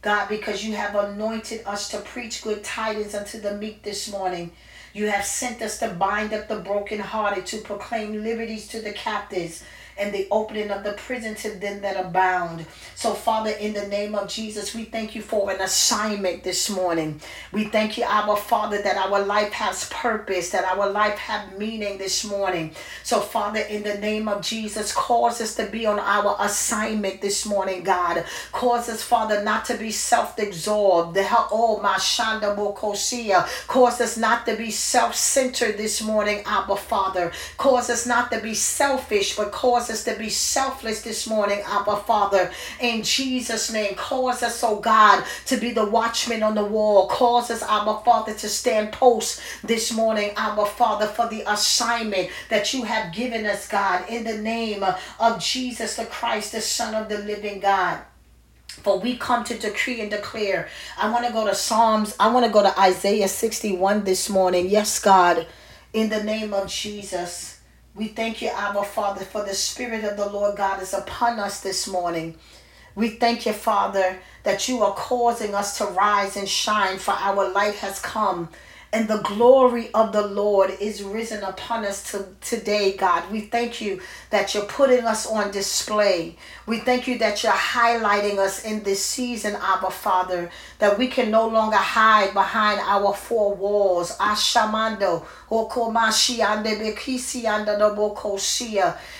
God, because you have anointed us to preach good tidings unto the meek this morning. You have sent us to bind up the brokenhearted, to proclaim liberties to the captives, and the opening of the prison to them that are bound. So, Father, in the name of Jesus, we thank you for an assignment this morning. We thank you, our Father, that our life has purpose, that our life have meaning this morning. So, Father, in the name of Jesus, cause us to be on our assignment this morning, God. Cause us, Father, not to be self-absorbed. Oh my Shanda Bokosia. Cause us not to be self-centered this morning, Abba Father. Cause us not to be selfish, but cause us to be selfless this morning, Abba Father. In Jesus' name, cause us, oh God, to be the watchman on the wall. Cause us, Abba Father, to stand post this morning, Abba Father, for the assignment that you have given us, God, in the name of Jesus the Christ, the Son of the living God. For we come to decree and declare. I want to go to Psalms. I want to go to Isaiah 61 this morning. Yes, God, in the name of Jesus. We thank you, Abba Father, for the Spirit of the Lord God is upon us this morning. We thank you, Father, that you are causing us to rise and shine, for our light has come and the glory of the Lord is risen upon us to, today, God. We thank you that you're putting us on display. We thank you that you're highlighting us in this season, Abba Father, that we can no longer hide behind our four walls. Ashamando.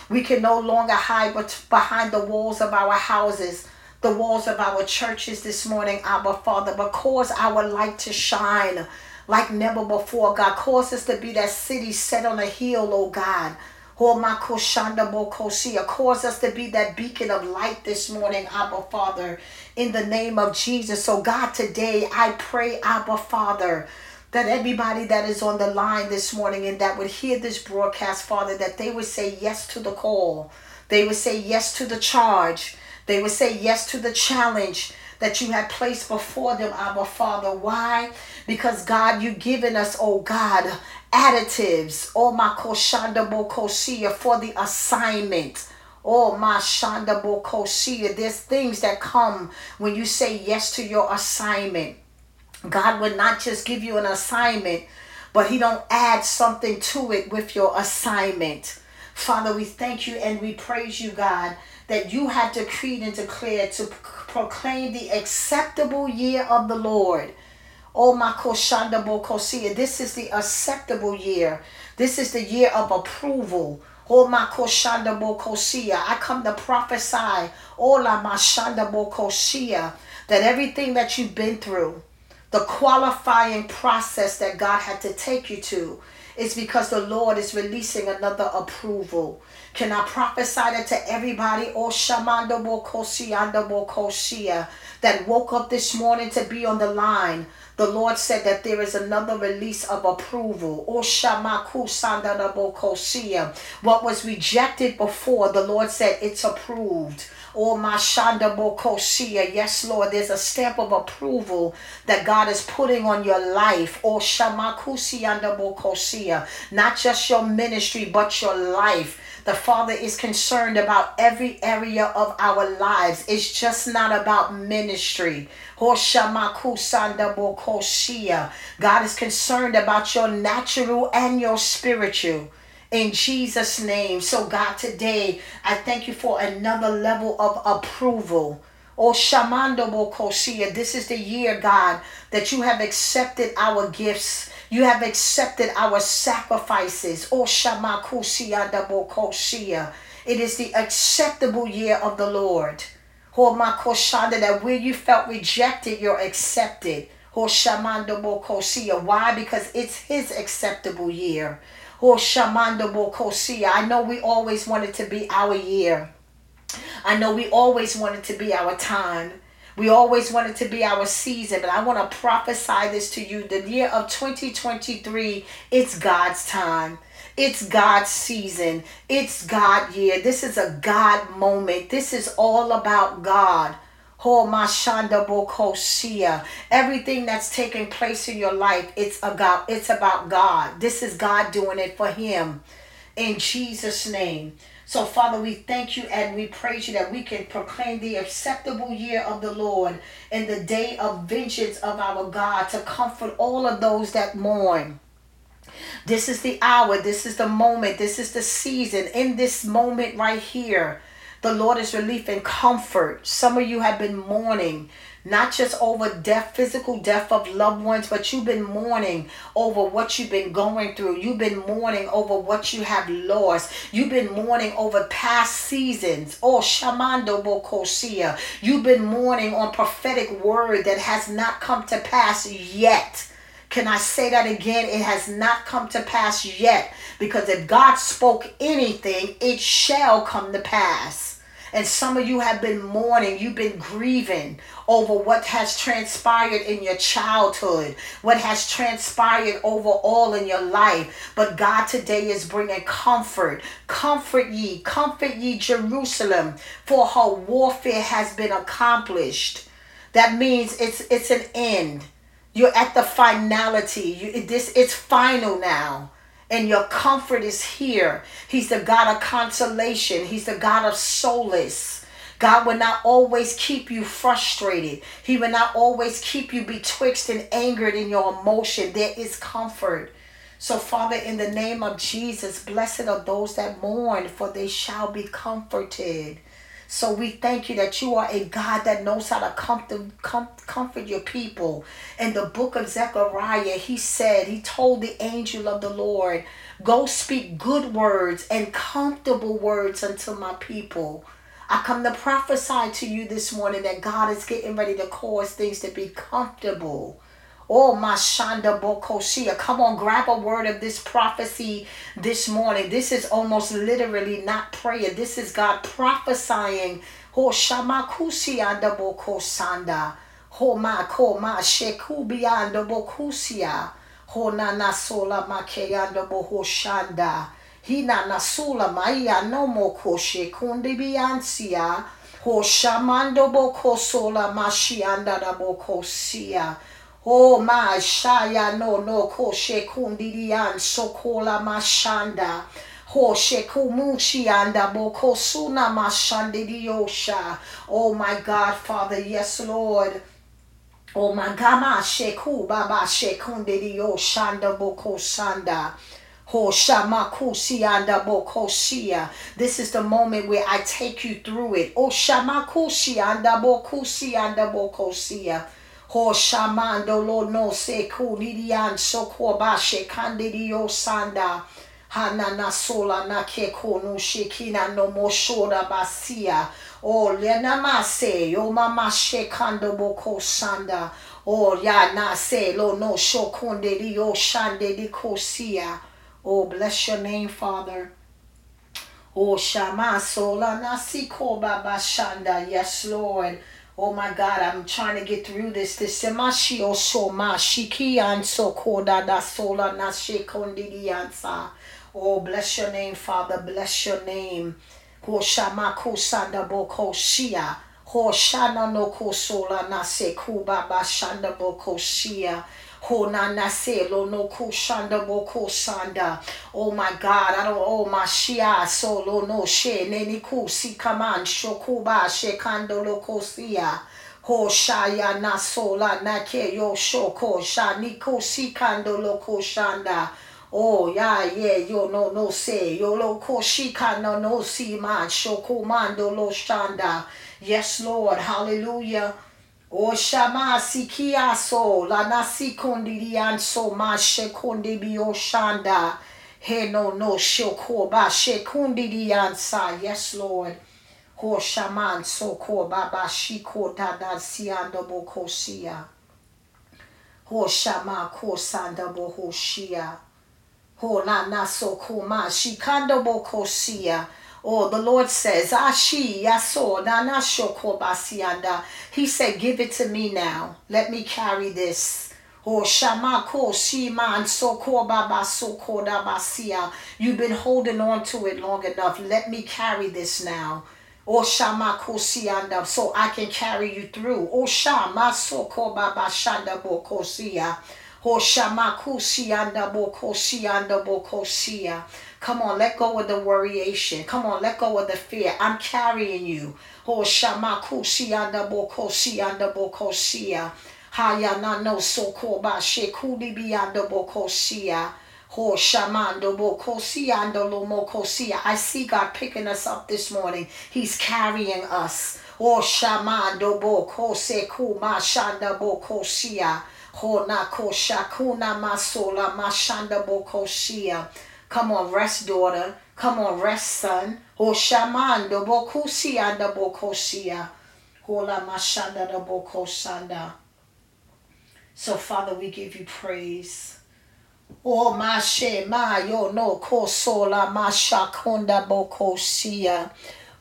We can no longer hide behind the walls of our houses the walls of our churches this morning, Abba Father, but cause our light to shine like never before. God, cause us to be that city set on a hill, oh God. Oh cause us to be that beacon of light this morning, Abba Father, in the name of Jesus. So, God, today I pray, Abba Father, that everybody that is on the line this morning and that would hear this broadcast, Father, that they would say yes to the call. They would say yes to the charge. They would say yes to the challenge that you have placed before them, Abba Father. Why? Because God, you've given us, oh God, additives, oh my koshanda bokosia for the assignment. Oh my shanda bokosia. There's things that come when you say yes to your assignment. God would not just give you an assignment, but He don't add something to it with your assignment. Father, we thank you and we praise you, God, that you have decreed and declared to proclaim the acceptable year of the Lord. Oh, my koshanda bokosia. This is the acceptable year. This is the year of approval. Oh, my koshanda bokosia. I come to prophesy. Oh, la mashanda bokosia. That everything that you've been through, the qualifying process that God had to take you to, is because the Lord is releasing another approval. Can I prophesy that to everybody? Oh, Bokosianda Bokosia uh, that woke up this morning to be on the line. The Lord said that there is another release of approval. Oh, Sanda uh, What was rejected before, the Lord said it's approved. Oh, Mashanda Bokosia. Yes, Lord, there's a stamp of approval that God is putting on your life. Oh, Shamakusianda Bokosia. Not just your ministry, but your life. The Father is concerned about every area of our lives. It's just not about ministry. Oh, God is concerned about your natural and your spiritual in Jesus' name. So, God, today I thank you for another level of approval. Oh, Shamando Bokosia, this is the year, God, that you have accepted our gifts. You have accepted our sacrifices. Oh, Shamakusia Bokosia. It is the acceptable year of the Lord. Oh, Makoshanda, that where you felt rejected, you're accepted. Oh. Why? Because it's his acceptable year. Oh. I know we always wanted to be our year. I know we always wanted to be our time. We always wanted to be our season, but I want to prophesy this to you. The year of 2023, it's God's time. It's God's season. It's God year. This is a God moment. This is all about God. Everything that's taking place in your life, it's about it's about God. This is God doing it for him. in Jesus' name. So, Father, we thank you and we praise you that we can proclaim the acceptable year of the Lord and the day of vengeance of our God to comfort all of those that mourn. This is the hour, this is the moment, this is the season. In this moment right here, the Lord is relief and comfort. Some of you have been mourning, not just over death, physical death of loved ones, but you've been mourning over what you've been going through. You've been mourning over what you have lost. You've been mourning over past seasons. Oh, Shamando Bokosia. You've been mourning on prophetic word that has not come to pass yet. Can I say that again? It has not come to pass yet. Because if God spoke anything, it shall come to pass. And some of you have been mourning, you've been grieving over what has transpired in your childhood, what has transpired overall in your life. But God today is bringing comfort. Comfort ye, comfort ye Jerusalem, for her warfare has been accomplished. That means it's it's an end. You're at the finality. You, this it's final now. And your comfort is here. He's the God of consolation. He's the God of solace. God will not always keep you frustrated. He will not always keep you betwixt and angered in your emotion. There is comfort. So, Father, in the name of Jesus, blessed are those that mourn, for they shall be comforted. So we thank you that you are a God that knows how to comfort, com- comfort your people. In the book of Zechariah, he said, he told the angel of the Lord, go speak good words and comfortable words unto my people. I come to prophesy to you this morning that God is getting ready to cause things to be comfortable. Oh, my Shanda Bokoshia. Come on, grab a word of this prophecy this morning. This is almost literally not prayer. This is God prophesying. Oh, Shamakusi anda Bokosanda. Ho ma ko ma shekubi anda Bokusia. Ho na na nasola make anda Bohoshanda. Hina nasula maya no mo koshe kundi biansia. Ho shamando bokosola mashianda da bokosia. Oh my shaya no no ko shekundirian sokola mashanda. Ho shekumuchi anda boko suna mashandiriosha. Oh my God, Father, yes, Lord. Oh my gama sheku baba shekundirio shanda boko shanda. Ho shamakusi anda bokosia. This is the moment where I take you through it. Oh Ho shamando lo no se kunirian sokoba kandidio sanda. Hanana sola na ke konu shikina no moshora basia. O lenamase yo mama shekando boko sanda. O ya na se lo no shokunde dio shande di kosia. Oh, bless your name, Father. Oh, Shama Sola Nasiko Baba Shanda. Yes, Lord. Oh my God, I'm trying to get through this. This semashi oso oh, ma shiki anso koda da sola na shekondi ansa. Oh, bless your name, Father. Bless your name. Ho shama kusanda boko shia. Ho shana no kusola na se kuba ba shanda boko shia. Ho na na se lo no kushanda boko sanda. Oh my God, I don't. Oh my shia solo no she ne ni kusi kaman shokuba shekando. Ho shaya na sola na ke yo shoko shani kusi kando lo koshanda. Oh yeah yeah yo no no se yo lo koshika no no si man shoko mando lo shanda. Yes Lord, hallelujah. O shama sikiaso la nasi kondirianso ma shekundi bio shanda. He no no shoko ba shekundiriansa. Yes, Lord. Ho shaman so ko baba shiko dada siando bokosia. Ho shama ko sanda bohoshia. Ho na naso ma shikando bokosia. Oh, the Lord says, ah, Ashi, Yaso, Nana Shoko Basianda. He said, Give it to me now. Let me carry this. Oh, Shamako, Shiman, Soko Baba, Soko Basia. You've been holding on to it long enough. Let me carry this now. Oh, Shamako Sianda, so I can carry you through. Oh, Shama Soko Baba Shanda Bokosia. Oh, Shamaku Sianda Bokosia, Bokosia. Come on, let go of the worryation. Come on, let go of the fear. I'm carrying you. Oh, shamakushi anda bokoshi anda bokoshia. Hayana no soko ba shekuli biyanda bokoshia. Ho oh, shamando bokosia ando lomokosia. I see God picking us up this morning. He's carrying us. Oh shamando bokose kuma shanda bokosia. Ho oh, na kosha kuna masola mashanda bokosia. Come on, rest, daughter. Come on, rest, son. Ho shamando bokosia anda bokosia. Hola mashanda da bokosanda. So, Father, we give you praise. Oh, mashe mayo no kosola mashakonda bokosia.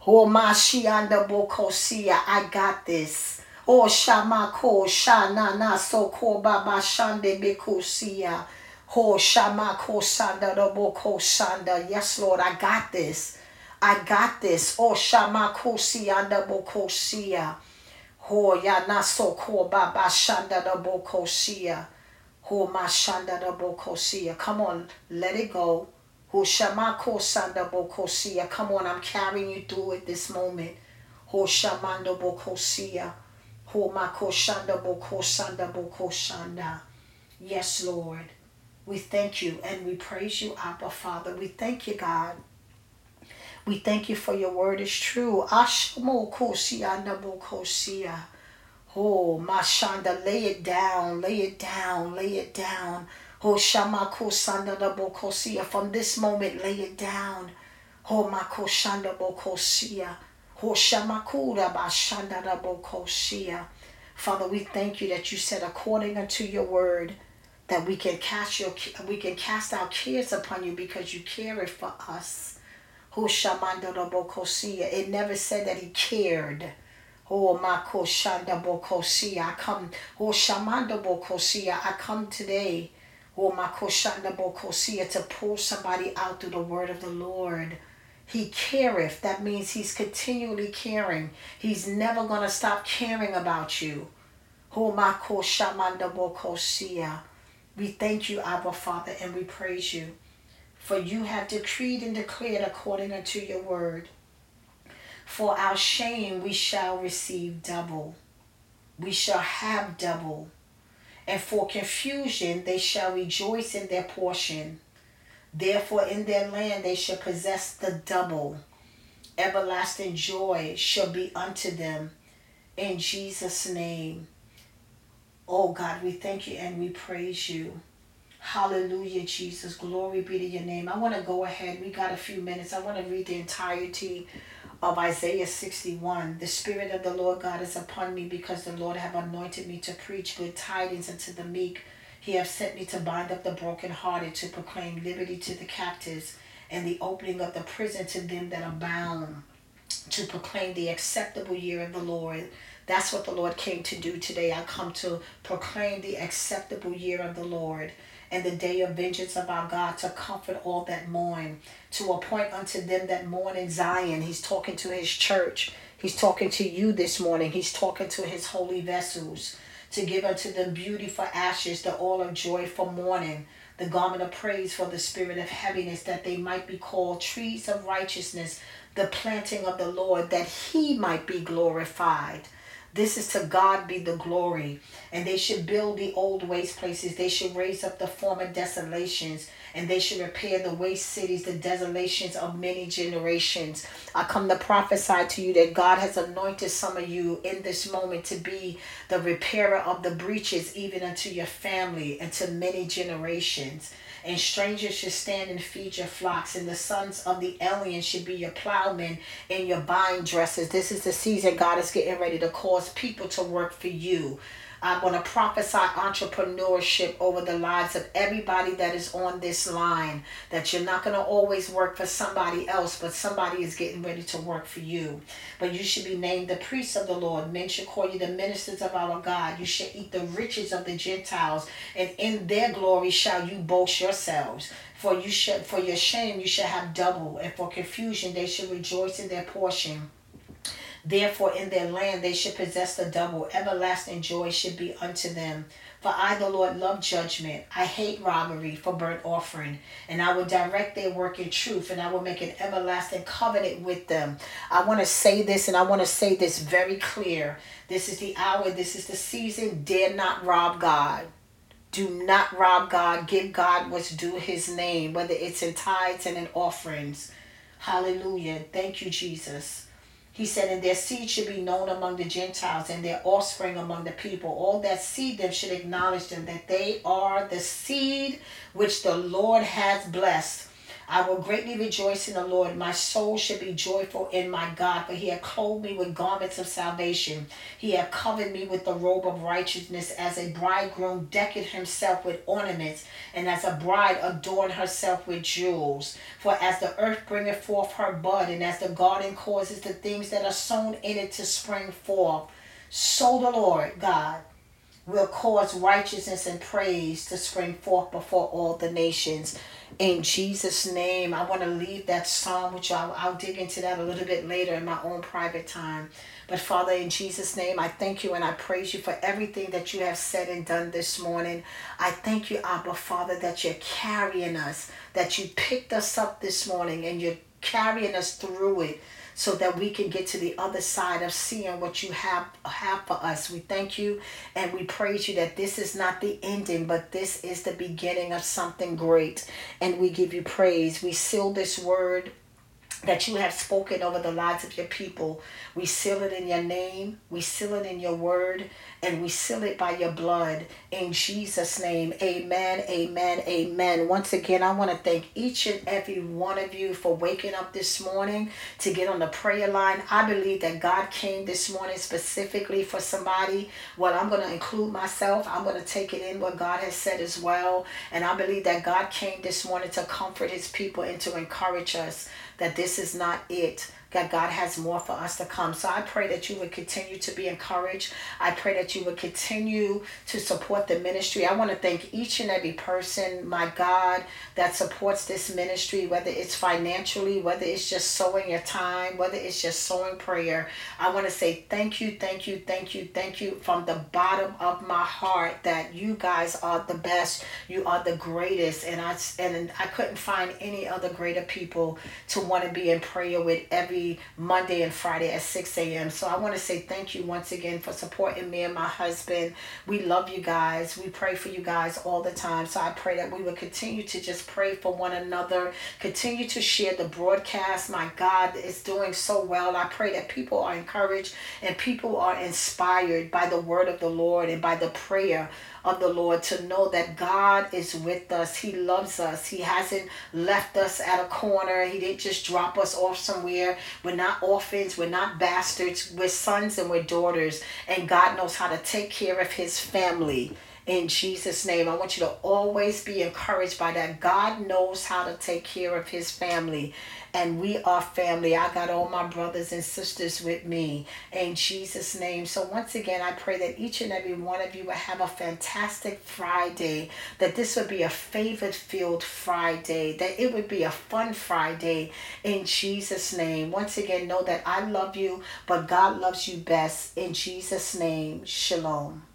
Oh, mashianda bokosia. I got this. Oh, shamako shana na soko baba shande bekosia. Yes, Lord, I got this. I got this. Oh, shamako sianda bokosia. Ho ya na soko baba shanda da bokosia. Ho mashanda da bokosia. Come on, let it go. Ho shamako sanda bokosia. Come on, I'm carrying you through it this moment. Ho shamando bokosia. Ho mako shanda bokosanda bokoshanda. Yes, Lord. We thank you and we praise you, Abba Father. We thank you, God. We thank you for your word is true. Ashmo kosianda bokosia. Oh, Mashanda, lay it down, lay it down, lay it down. Oh, Shamako Sanda da Bokosia. From this moment, lay it down. Oh, Mako Shanda Bokosia. Oh, Shamakura Bashanda da Bokosia. Father, we thank you that you said according unto your word that we can cast your we can cast our cares upon you because you care for us. It never said that he cared. Oh, Mako Shanda Bokosia. I come. Oh, Shamanda Bokosia. I come today. Oh, Mako Shanda Bokosia to pull somebody out through the word of the Lord. He careth. That means he's continually caring. He's never to stop caring about you. Oh, Mako Shamanda Bokosia. We thank you, Abba Father, and we praise you. For you have decreed and declared according unto your word. For our shame we shall receive double. We shall have double. And for confusion they shall rejoice in their portion. Therefore in their land they shall possess the double. Everlasting joy shall be unto them. In Jesus' name. Oh God, we thank you and we praise you. Hallelujah, Jesus. Glory be to your name. I want to go ahead. We got a few minutes. I want to read the entirety of Isaiah 61. The Spirit of the Lord God is upon me because the Lord have anointed me to preach good tidings unto the meek. He have sent me to bind up the brokenhearted, to proclaim liberty to the captives, and the opening of the prison to them that are bound, to proclaim the acceptable year of the Lord. That's what the Lord came to do today. I come to proclaim the acceptable year of the Lord and the day of vengeance of our God to comfort all that mourn, to appoint unto them that mourn in Zion. He's talking to his church. He's talking to you this morning. He's talking to his holy vessels to give unto them beauty for ashes, the oil of joy for mourning, the garment of praise for the spirit of heaviness, that they might be called trees of righteousness, the planting of the Lord, that he might be glorified. This is to God be the glory. And they should build the old waste places. They should raise up the former desolations. And they should repair the waste cities, the desolations of many generations. I come to prophesy to you that God has anointed some of you in this moment to be the repairer of the breaches, even unto your family and to many generations and strangers should stand and feed your flocks, and the sons of the alien should be your plowmen and your vine dressers. This is the season God is getting ready to cause people to work for you. I'm going to prophesy entrepreneurship over the lives of everybody that is on this line. That you're not going to always work for somebody else, but somebody is getting ready to work for you. But you should be named the priests of the Lord. Men should call you the ministers of our God. You should eat the riches of the Gentiles, and in their glory shall you boast yourselves. For you should, for your shame you shall have double, and for confusion they should rejoice in their portion. Therefore, in their land they should possess the double. Everlasting joy should be unto them. For I, the Lord, love judgment. I hate robbery for burnt offering. And I will direct their work in truth, and I will make an everlasting covenant with them. I want to say this, and I want to say this very clear. This is the hour, this is the season. Dare not rob God. Do not rob God. Give God what's due his name, whether it's in tithes and in offerings. Hallelujah. Thank you, Jesus. He said, and their seed should be known among the Gentiles and their offspring among the people. All that seed them should acknowledge them that they are the seed which the Lord has blessed. I will greatly rejoice in the Lord. My soul should be joyful in my God, for he hath clothed me with garments of salvation. He hath covered me with the robe of righteousness, as a bridegroom decketh himself with ornaments, and as a bride adorn herself with jewels. For as the earth bringeth forth her bud, and as the garden causes the things that are sown in it to spring forth, so the Lord God will cause righteousness and praise to spring forth before all the nations. In Jesus' name, I want to leave that psalm, which I'll, I'll dig into that a little bit later in my own private time. But Father, in Jesus' name, I thank you and I praise you for everything that you have said and done this morning. I thank you, Abba Father, that you're carrying us, that you picked us up this morning and you're carrying us through it so that we can get to the other side of seeing what you have have for us. We thank you and we praise you that this is not the ending, but this is the beginning of something great. And we give you praise. We seal this word that you have spoken over the lives of your people. We seal it in your name, we seal it in your word, and we seal it by your blood. In Jesus' name, amen, amen, amen. Once again, I want to thank each and every one of you for waking up this morning to get on the prayer line. I believe that God came this morning specifically for somebody. Well, I'm going to include myself, I'm going to take it in what God has said as well. And I believe that God came this morning to comfort his people and to encourage us that this is not it that God has more for us to come. So I pray that you would continue to be encouraged. I pray that you would continue to support the ministry. I want to thank each and every person, my God, that supports this ministry, whether it's financially, whether it's just sowing your time, whether it's just sowing prayer. I want to say thank you, thank you, thank you, thank you from the bottom of my heart that you guys are the best. You are the greatest. And I and I couldn't find any other greater people to want to be in prayer with every Monday and Friday at 6 a.m. So I want to say thank you once again for supporting me and my husband. We love you guys. We pray for you guys all the time. So I pray that we will continue to just pray for one another, continue to share the broadcast. My God, it's doing so well. I pray that people are encouraged and people are inspired by the word of the Lord and by the prayer of the Lord to know that God is with us. He loves us. He hasn't left us at a corner. He didn't just drop us off somewhere. We're not orphans. We're not bastards. We're sons and we're daughters. And God knows how to take care of his family in Jesus' name. I want you to always be encouraged by that. God knows how to take care of his family and we are family. I got all my brothers and sisters with me in Jesus' name. So, once again, I pray that each and every one of you will have a fantastic Friday, that this would be a favorite filled Friday, that it would be a fun Friday in Jesus' name. Once again, know that I love you, but God loves you best. In Jesus' name, shalom.